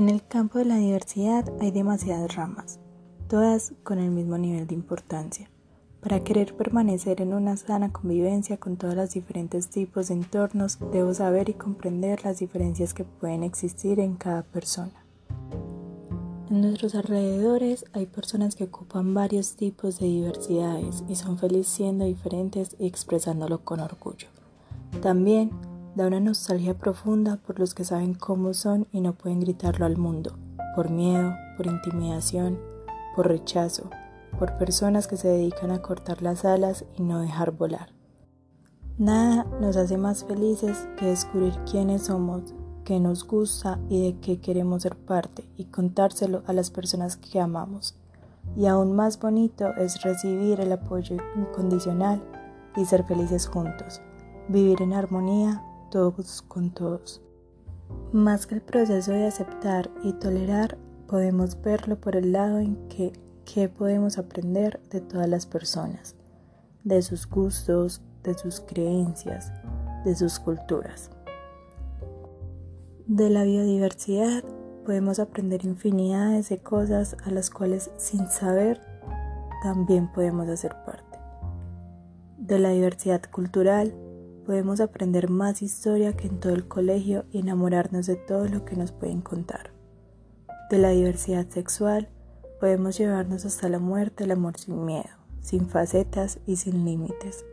En el campo de la diversidad hay demasiadas ramas, todas con el mismo nivel de importancia. Para querer permanecer en una sana convivencia con todos los diferentes tipos de entornos, debo saber y comprender las diferencias que pueden existir en cada persona. En nuestros alrededores hay personas que ocupan varios tipos de diversidades y son felices siendo diferentes y expresándolo con orgullo. También Da una nostalgia profunda por los que saben cómo son y no pueden gritarlo al mundo, por miedo, por intimidación, por rechazo, por personas que se dedican a cortar las alas y no dejar volar. Nada nos hace más felices que descubrir quiénes somos, qué nos gusta y de qué queremos ser parte y contárselo a las personas que amamos. Y aún más bonito es recibir el apoyo incondicional y ser felices juntos, vivir en armonía todos con todos. Más que el proceso de aceptar y tolerar, podemos verlo por el lado en que qué podemos aprender de todas las personas, de sus gustos, de sus creencias, de sus culturas. De la biodiversidad podemos aprender infinidades de cosas a las cuales sin saber también podemos hacer parte. De la diversidad cultural podemos aprender más historia que en todo el colegio y enamorarnos de todo lo que nos pueden contar. De la diversidad sexual podemos llevarnos hasta la muerte el amor sin miedo, sin facetas y sin límites.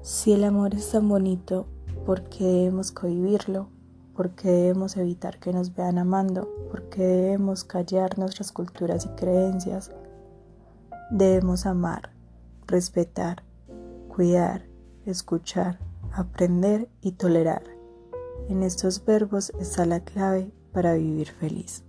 Si el amor es tan bonito, ¿por qué debemos cohibirlo? ¿Por qué debemos evitar que nos vean amando? ¿Por qué debemos callar nuestras culturas y creencias? Debemos amar, respetar, cuidar, escuchar, aprender y tolerar. En estos verbos está la clave para vivir feliz.